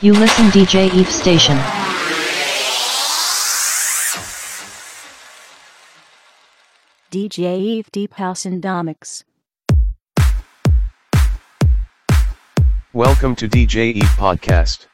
You listen DJ Eve Station. DJ Eve Deep House and Domics. Welcome to DJ Eve Podcast.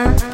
uh. uh